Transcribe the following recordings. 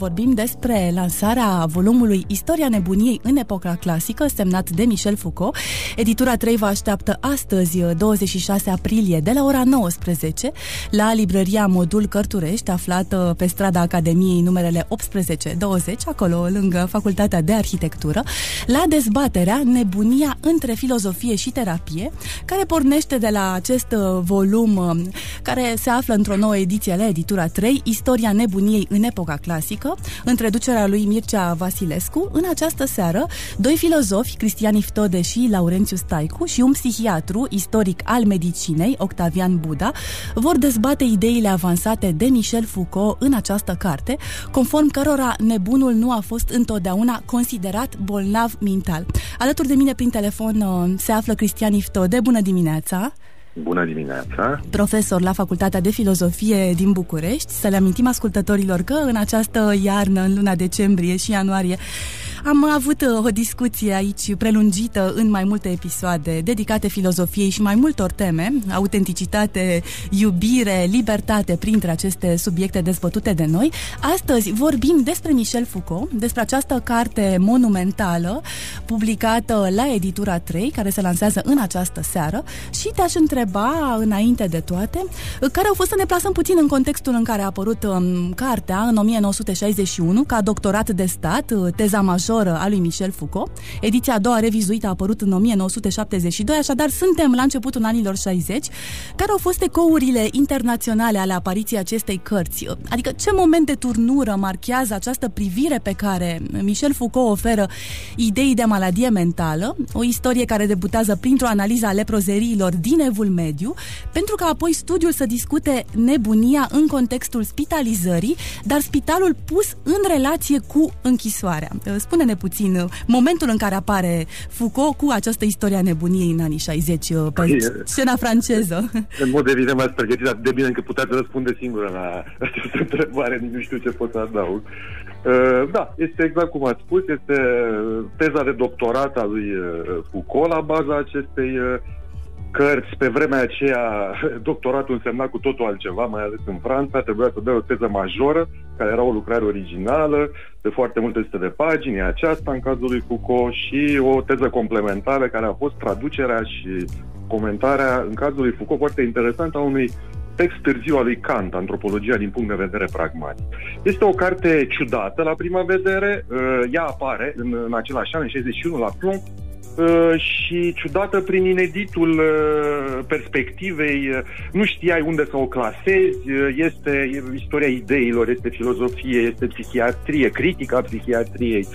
Vorbim despre lansarea volumului Istoria nebuniei în epoca clasică, semnat de Michel Foucault. Editura 3 vă așteaptă astăzi, 26 aprilie, de la ora 19, la librăria Modul Cărturești, aflată pe strada Academiei numerele 18-20, acolo lângă Facultatea de Arhitectură, la dezbaterea Nebunia între filozofie și terapie, care pornește de la acest volum care se află într-o nouă ediție la editura 3, Istoria nebuniei în epoca clasică, în traducerea lui Mircea Vasilescu, în această seară, doi filozofi, Cristian Iftode și Laurențiu Staicu, și un psihiatru istoric al medicinei, Octavian Buda, vor dezbate ideile avansate de Michel Foucault în această carte, conform cărora nebunul nu a fost întotdeauna considerat bolnav mental. Alături de mine prin telefon uh, se află Cristian Iftode. Bună dimineața! Bună dimineața! Profesor la Facultatea de Filozofie din București. Să le amintim ascultătorilor că în această iarnă, în luna decembrie și ianuarie, am avut uh, o discuție aici prelungită în mai multe episoade dedicate filozofiei și mai multor teme, autenticitate, iubire, libertate printre aceste subiecte dezbătute de noi. Astăzi vorbim despre Michel Foucault, despre această carte monumentală publicată la editura 3, care se lansează în această seară și te-aș întreba, înainte de toate, care au fost să ne plasăm puțin în contextul în care a apărut um, cartea în 1961 ca doctorat de stat, uh, teza majoră majoră a lui Michel Foucault. Ediția a doua revizuită a apărut în 1972, așadar suntem la începutul anilor 60. Care au fost ecourile internaționale ale apariției acestei cărți? Adică ce moment de turnură marchează această privire pe care Michel Foucault oferă idei de maladie mentală, o istorie care debutează printr-o analiză a leprozeriilor din Evul Mediu, pentru că apoi studiul să discute nebunia în contextul spitalizării, dar spitalul pus în relație cu închisoarea. Spune spune-ne puțin uh, momentul în care apare Foucault cu această istoria nebuniei în anii 60 uh, pe păi, scena franceză. În mod evident m-ați pregătit atât de bine încât puteți răspunde singură la această întrebare, nu știu ce pot să adaug. Uh, da, este exact cum ați spus, este teza de doctorat a lui Foucault la baza acestei cărți. Pe vremea aceea, doctoratul însemna cu totul altceva, mai ales în Franța. Trebuia să dea o teză majoră, care era o lucrare originală, de foarte multe sute de pagini, aceasta în cazul lui Foucault, și o teză complementară, care a fost traducerea și comentarea, în cazul lui Foucault, foarte interesantă, a unui text târziu al lui Kant, Antropologia din punct de vedere pragmatic. Este o carte ciudată la prima vedere, uh, ea apare în, în același an, în 61, la Plumb, Uh, și ciudată prin ineditul uh, perspectivei, uh, nu știai unde să o clasezi, este istoria ideilor, este filozofie, este psihiatrie, critica psihiatriei.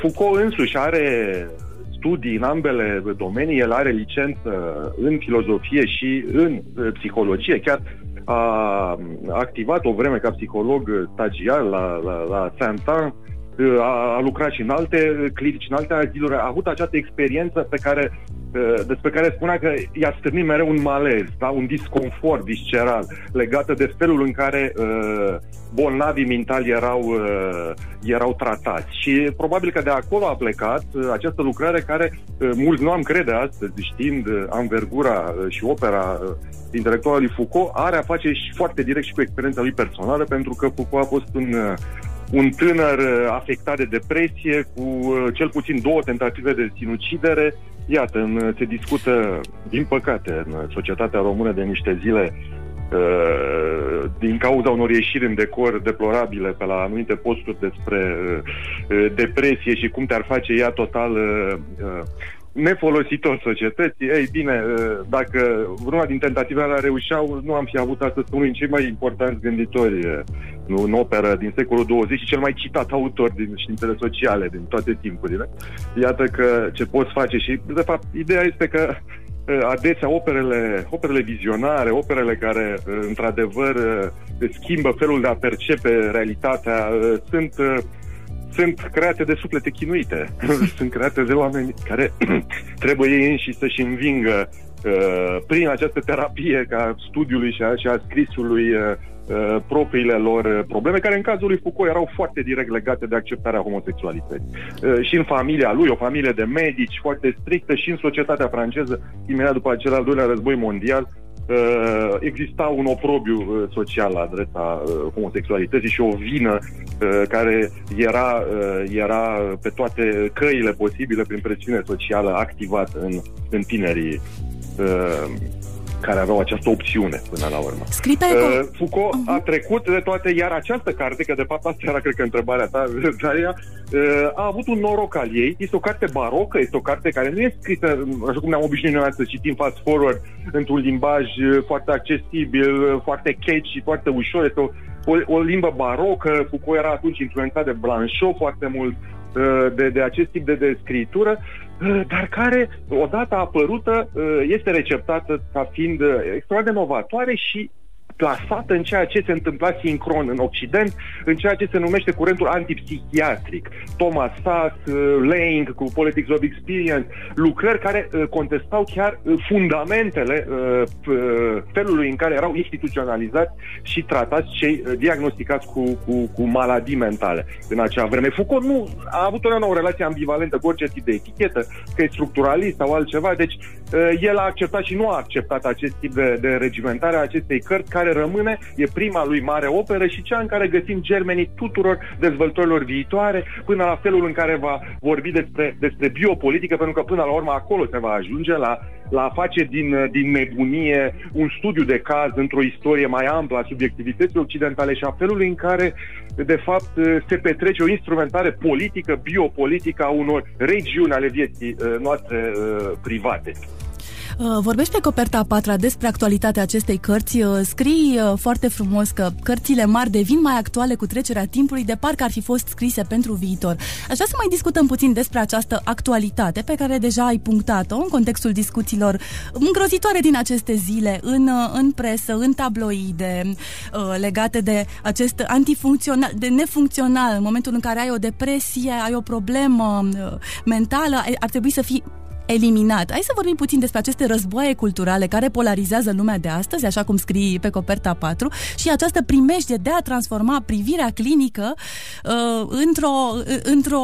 Foucault însuși are studii în ambele domenii, el are licență în filozofie și în psihologie, chiar a activat o vreme ca psiholog stagiar la, la, la Saint-Anne, a, a lucrat și în alte clinici, în alte aziluri, a avut această experiență pe care, despre care spunea că i-a stârnit mereu un malez, da? un disconfort visceral legată de felul în care uh, bolnavii mentali erau, uh, erau tratați. Și probabil că de acolo a plecat uh, această lucrare care uh, mulți nu am crede astăzi, știind uh, anvergura uh, și opera uh, intelectuală lui Foucault, are a face și foarte direct și cu experiența lui personală, pentru că Foucault a fost un uh, un tânăr uh, afectat de depresie cu uh, cel puțin două tentative de sinucidere. Iată, în, uh, se discută, din păcate, în societatea română de niște zile din cauza unor ieșiri în decor deplorabile pe la anumite posturi despre depresie și cum te-ar face ea total nefolositor societății. Ei bine, dacă vreuna din tentativele reușeau, nu am fi avut astăzi unul din cei mai importanți gânditori nu, în operă din secolul 20 și cel mai citat autor din științele sociale din toate timpurile. Iată că ce poți face și, de fapt, ideea este că adesea operele, operele vizionare, operele care, într-adevăr, schimbă felul de a percepe realitatea, sunt sunt create de suflete chinuite, sunt create de oameni care trebuie ei înși să-și învingă uh, prin această terapie ca studiului și a, și a scrisului uh, uh, propriile lor uh, probleme, care în cazul lui Foucault erau foarte direct legate de acceptarea homosexualității. Uh, și în familia lui, o familie de medici foarte strictă și în societatea franceză, imediat după acel al doilea război mondial, uh, exista un oprobiu uh, social la adresa uh, homosexualității și o vină uh, care era, uh, era pe toate căile posibile prin presiune socială activată în, în tinerii uh, care aveau această opțiune până la urmă. Scrii pe Uh, Foucault uh-huh. a trecut de toate, iar această carte, că de fapt asta era, cred că, întrebarea ta, Daria, uh, a avut un noroc al ei. Este o carte barocă, este o carte care nu e scrisă, așa cum ne-am obișnuit noi să citim fast forward, într-un limbaj uh, foarte accesibil, uh, foarte catchy și foarte ușor. Este o, o, o limbă barocă. Foucault era atunci influențat de Blanchot foarte mult, uh, de, de acest tip de, de scritură, uh, dar care, odată apărută, uh, este receptată ca fiind uh, extraordinar de novatoare și plasată în ceea ce se întâmpla sincron în Occident, în ceea ce se numește curentul antipsihiatric. Thomas Sass, uh, Lang cu Politics of Experience, lucrări care uh, contestau chiar uh, fundamentele uh, uh, felului în care erau instituționalizați și tratați cei uh, diagnosticați cu, cu, cu maladii mentale în acea vreme. Foucault nu a avut o, o relație ambivalentă cu orice tip de etichetă, că e structuralist sau altceva, deci uh, el a acceptat și nu a acceptat acest tip de, de regimentare a acestei cărți, care rămâne, e prima lui mare operă și cea în care găsim germenii tuturor dezvoltărilor viitoare, până la felul în care va vorbi despre, despre biopolitică, pentru că până la urmă acolo se va ajunge la, la a face din, din nebunie un studiu de caz într-o istorie mai amplă a subiectivității occidentale și a felului în care, de fapt, se petrece o instrumentare politică, biopolitică a unor regiuni ale vieții uh, noastre uh, private. Uh, Vorbești pe coperta a patra despre actualitatea acestei cărți. Uh, Scrii uh, foarte frumos că cărțile mari devin mai actuale cu trecerea timpului, de parcă ar fi fost scrise pentru viitor. Aș vrea să mai discutăm puțin despre această actualitate pe care deja ai punctat-o în contextul discuțiilor îngrozitoare din aceste zile, în, în presă, în tabloide, legate de acest antifuncțional, de nefuncțional, în momentul în care ai o depresie, ai o problemă mentală, ar trebui să fii eliminat. Hai să vorbim puțin despre aceste războaie culturale care polarizează lumea de astăzi, așa cum scrii pe coperta 4, și această primejdie de a transforma privirea clinică uh, într-o, într-o,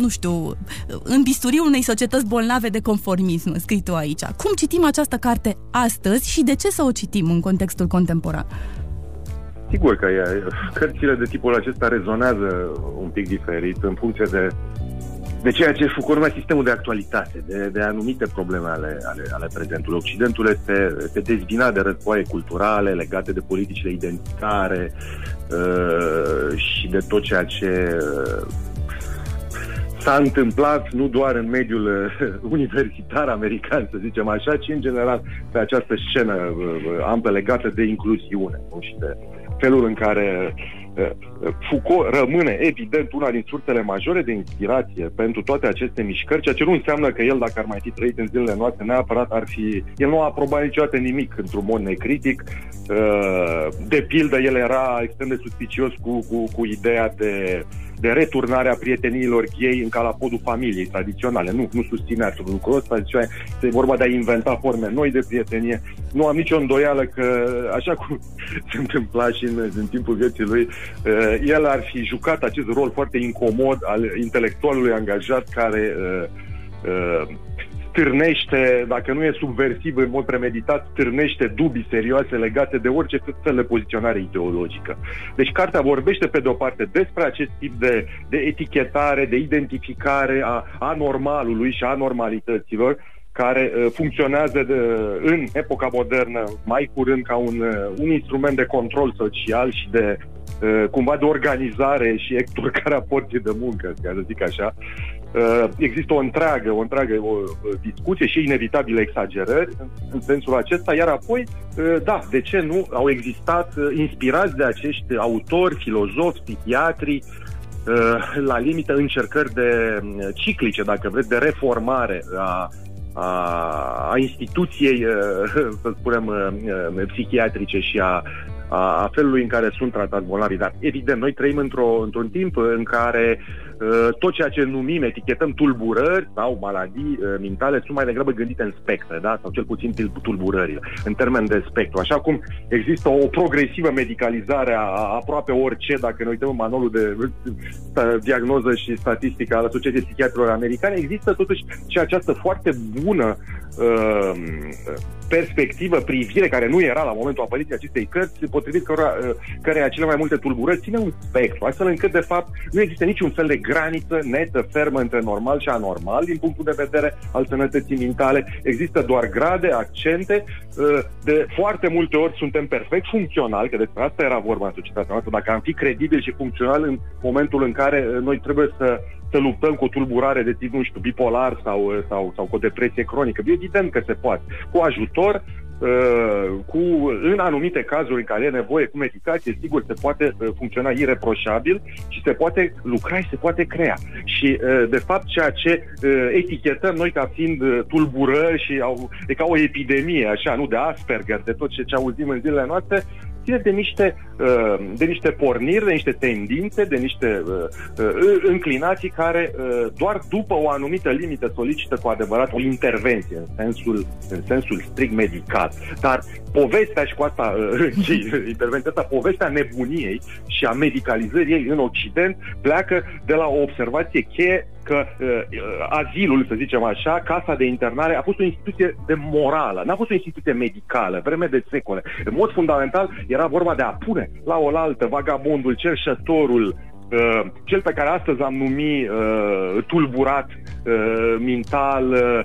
nu știu, în bisturiul unei societăți bolnave de conformism, scrii tu aici. Cum citim această carte astăzi și de ce să o citim în contextul contemporan? Sigur că e, cărțile de tipul acesta rezonează un pic diferit în funcție de de ceea ce Foucault numea sistemul de actualitate, de, de anumite probleme ale, ale, ale prezentului. Occidentul este, este dezbinat de războaie culturale legate de politicile identitare uh, și de tot ceea ce uh, s-a întâmplat nu doar în mediul uh, universitar american, să zicem așa, ci în general pe această scenă uh, amplă legată de incluziune nu? și de felul în care uh, Foucault rămâne, evident, una din sursele majore de inspirație pentru toate aceste mișcări, ceea ce nu înseamnă că el, dacă ar mai fi trăit în zilele noastre, neapărat ar fi... El nu a aprobat niciodată nimic într-un mod necritic. De pildă, el era extrem de suspicios cu, cu, cu ideea de de returnarea prieteniilor gay în calapodul familiei tradiționale. Nu, nu susținea lucrul ăsta, zicea, este vorba de a inventa forme noi de prietenie. Nu am nicio îndoială că, așa cum se întâmpla și în, în timpul vieții lui, uh, el ar fi jucat acest rol foarte incomod al intelectualului angajat care uh, uh, stârnește, dacă nu e subversiv în mod premeditat, stârnește dubii serioase legate de orice fel de poziționare ideologică. Deci cartea vorbește pe de o parte despre acest tip de, de etichetare, de identificare a anormalului și a normalităților, care uh, funcționează de, în epoca modernă mai curând ca un, uh, un instrument de control social și de uh, cumva de organizare și exturcarea porții de muncă, ca să zic așa. Uh, există o întreagă, o întreagă o, discuție și inevitabile exagerări în, în sensul acesta, iar apoi, uh, da, de ce nu, au existat uh, inspirați de acești autori, filozofi, psihiatri, la limită încercări de ciclice, dacă vreți, de reformare a a, a instituției, să spunem, psihiatrice și a, a felului în care sunt tratați bolnavii. Dar, evident, noi trăim într-o, într-un timp în care uh, tot ceea ce numim, etichetăm tulburări sau maladii uh, mentale sunt mai degrabă gândite în spectre, da? sau cel puțin tulburările, în termen de spectru. Așa cum există o progresivă medicalizare a, a aproape orice, dacă ne uităm în manualul de diagnoză și statistică al Asociației Psihiatrilor Americane, există totuși și această foarte bună uh, perspectivă, privire, care nu era la momentul apariției acestei cărți, potrivit căreia, uh, căreia cele mai multe tulburări ține un spectru, astfel încât, de fapt, nu există niciun fel de graniță netă, fermă între normal și anormal din punctul de vedere al sănătății mentale. Există doar grade, accente. Uh, de foarte multe ori suntem perfect funcționali, că despre asta era vorba în societatea noastră, dacă am fi credibil și funcțional în momentul în care uh, noi trebuie să să luptăm cu o tulburare de tip, nu știu, bipolar sau, sau, sau cu o depresie cronică. Evident că se poate. Cu ajutor, Uh, cu, în anumite cazuri în care e nevoie cu medicație, sigur, se poate uh, funcționa ireproșabil și se poate lucra și se poate crea. Și, uh, de fapt, ceea ce etichetăm noi ca fiind tulburări și au, e ca o epidemie, așa, nu de Asperger, de tot ce, ce auzim în zilele noastre, ține de niște, uh, de niște porniri, de niște tendințe, de niște uh, uh, înclinații care doar după o anumită limită solicită cu adevărat o intervenție în sensul, în sensul strict medical. Dar povestea și cu asta, intervenția asta, povestea nebuniei și a medicalizării ei în Occident pleacă de la o observație cheie că uh, azilul, să zicem așa, casa de internare a fost o instituție de morală, n-a fost o instituție medicală, vreme de secole. În mod fundamental era vorba de a pune la oaltă vagabondul, cerșătorul, Uh, cel pe care astăzi am numit uh, tulburat uh, mental, uh,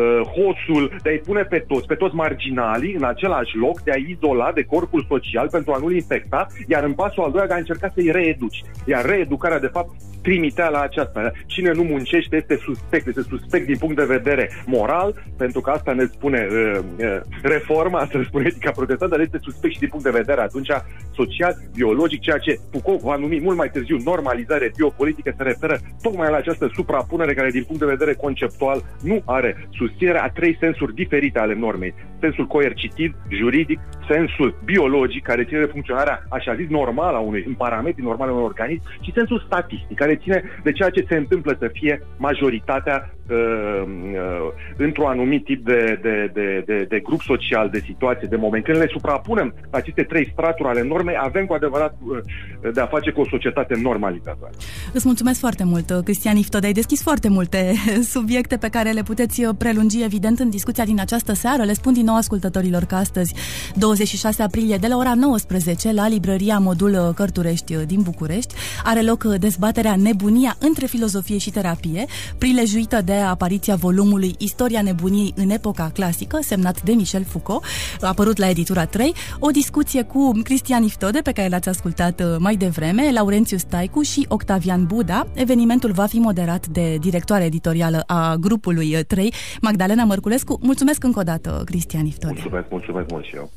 uh, hosul, de a-i pune pe toți, pe toți marginalii în același loc, de a-i izola de corpul social pentru a nu-l infecta, iar în pasul al doilea de a încerca să-i reeduci. Iar reeducarea, de fapt, trimitea la aceasta. Cine nu muncește este suspect, este suspect din punct de vedere moral, pentru că asta ne spune uh, uh, reforma, asta ne spune etica protestantă, dar este suspect și din punct de vedere atunci social, biologic, ceea ce Foucault va numi mult mai târziu normalizare biopolitică, se referă tocmai la această suprapunere care din punct de vedere conceptual nu are susținere a trei sensuri diferite ale normei. Sensul coercitiv, juridic, sensul biologic, care ține de funcționarea, așa zis, normală a unui, în parametri normale a unui organism, și sensul statistic, care ține de ceea ce se întâmplă să fie majoritatea uh, uh, într-un anumit tip de, de, de, de, de grup social, de situație, de moment. Când le suprapunem aceste trei straturi ale normei, avem cu adevărat uh, de a face cu o societate normalizată. Îți mulțumesc foarte mult, Cristian Iftod. Ai deschis foarte multe subiecte pe care le puteți prelungi, evident, în discuția din această seară. Le spun din nou ascultătorilor că astăzi, 26 aprilie, de la ora 19, la librăria Modul Cărturești din București, are loc dezbaterea Nebunia între filozofie și terapie, prilejuită de apariția volumului Istoria nebuniei în epoca clasică, semnat de Michel Foucault, apărut la editura 3, o discuție cu Cristian Iftode, pe care l-ați ascultat uh, mai devreme, Laurențiu Staicu și Octavian Buda. Evenimentul va fi moderat de directoarea editorială a grupului 3, Magdalena Mărculescu. Mulțumesc încă o dată, Cristian Iftode. Mulțumesc, mulțumesc mult și eu.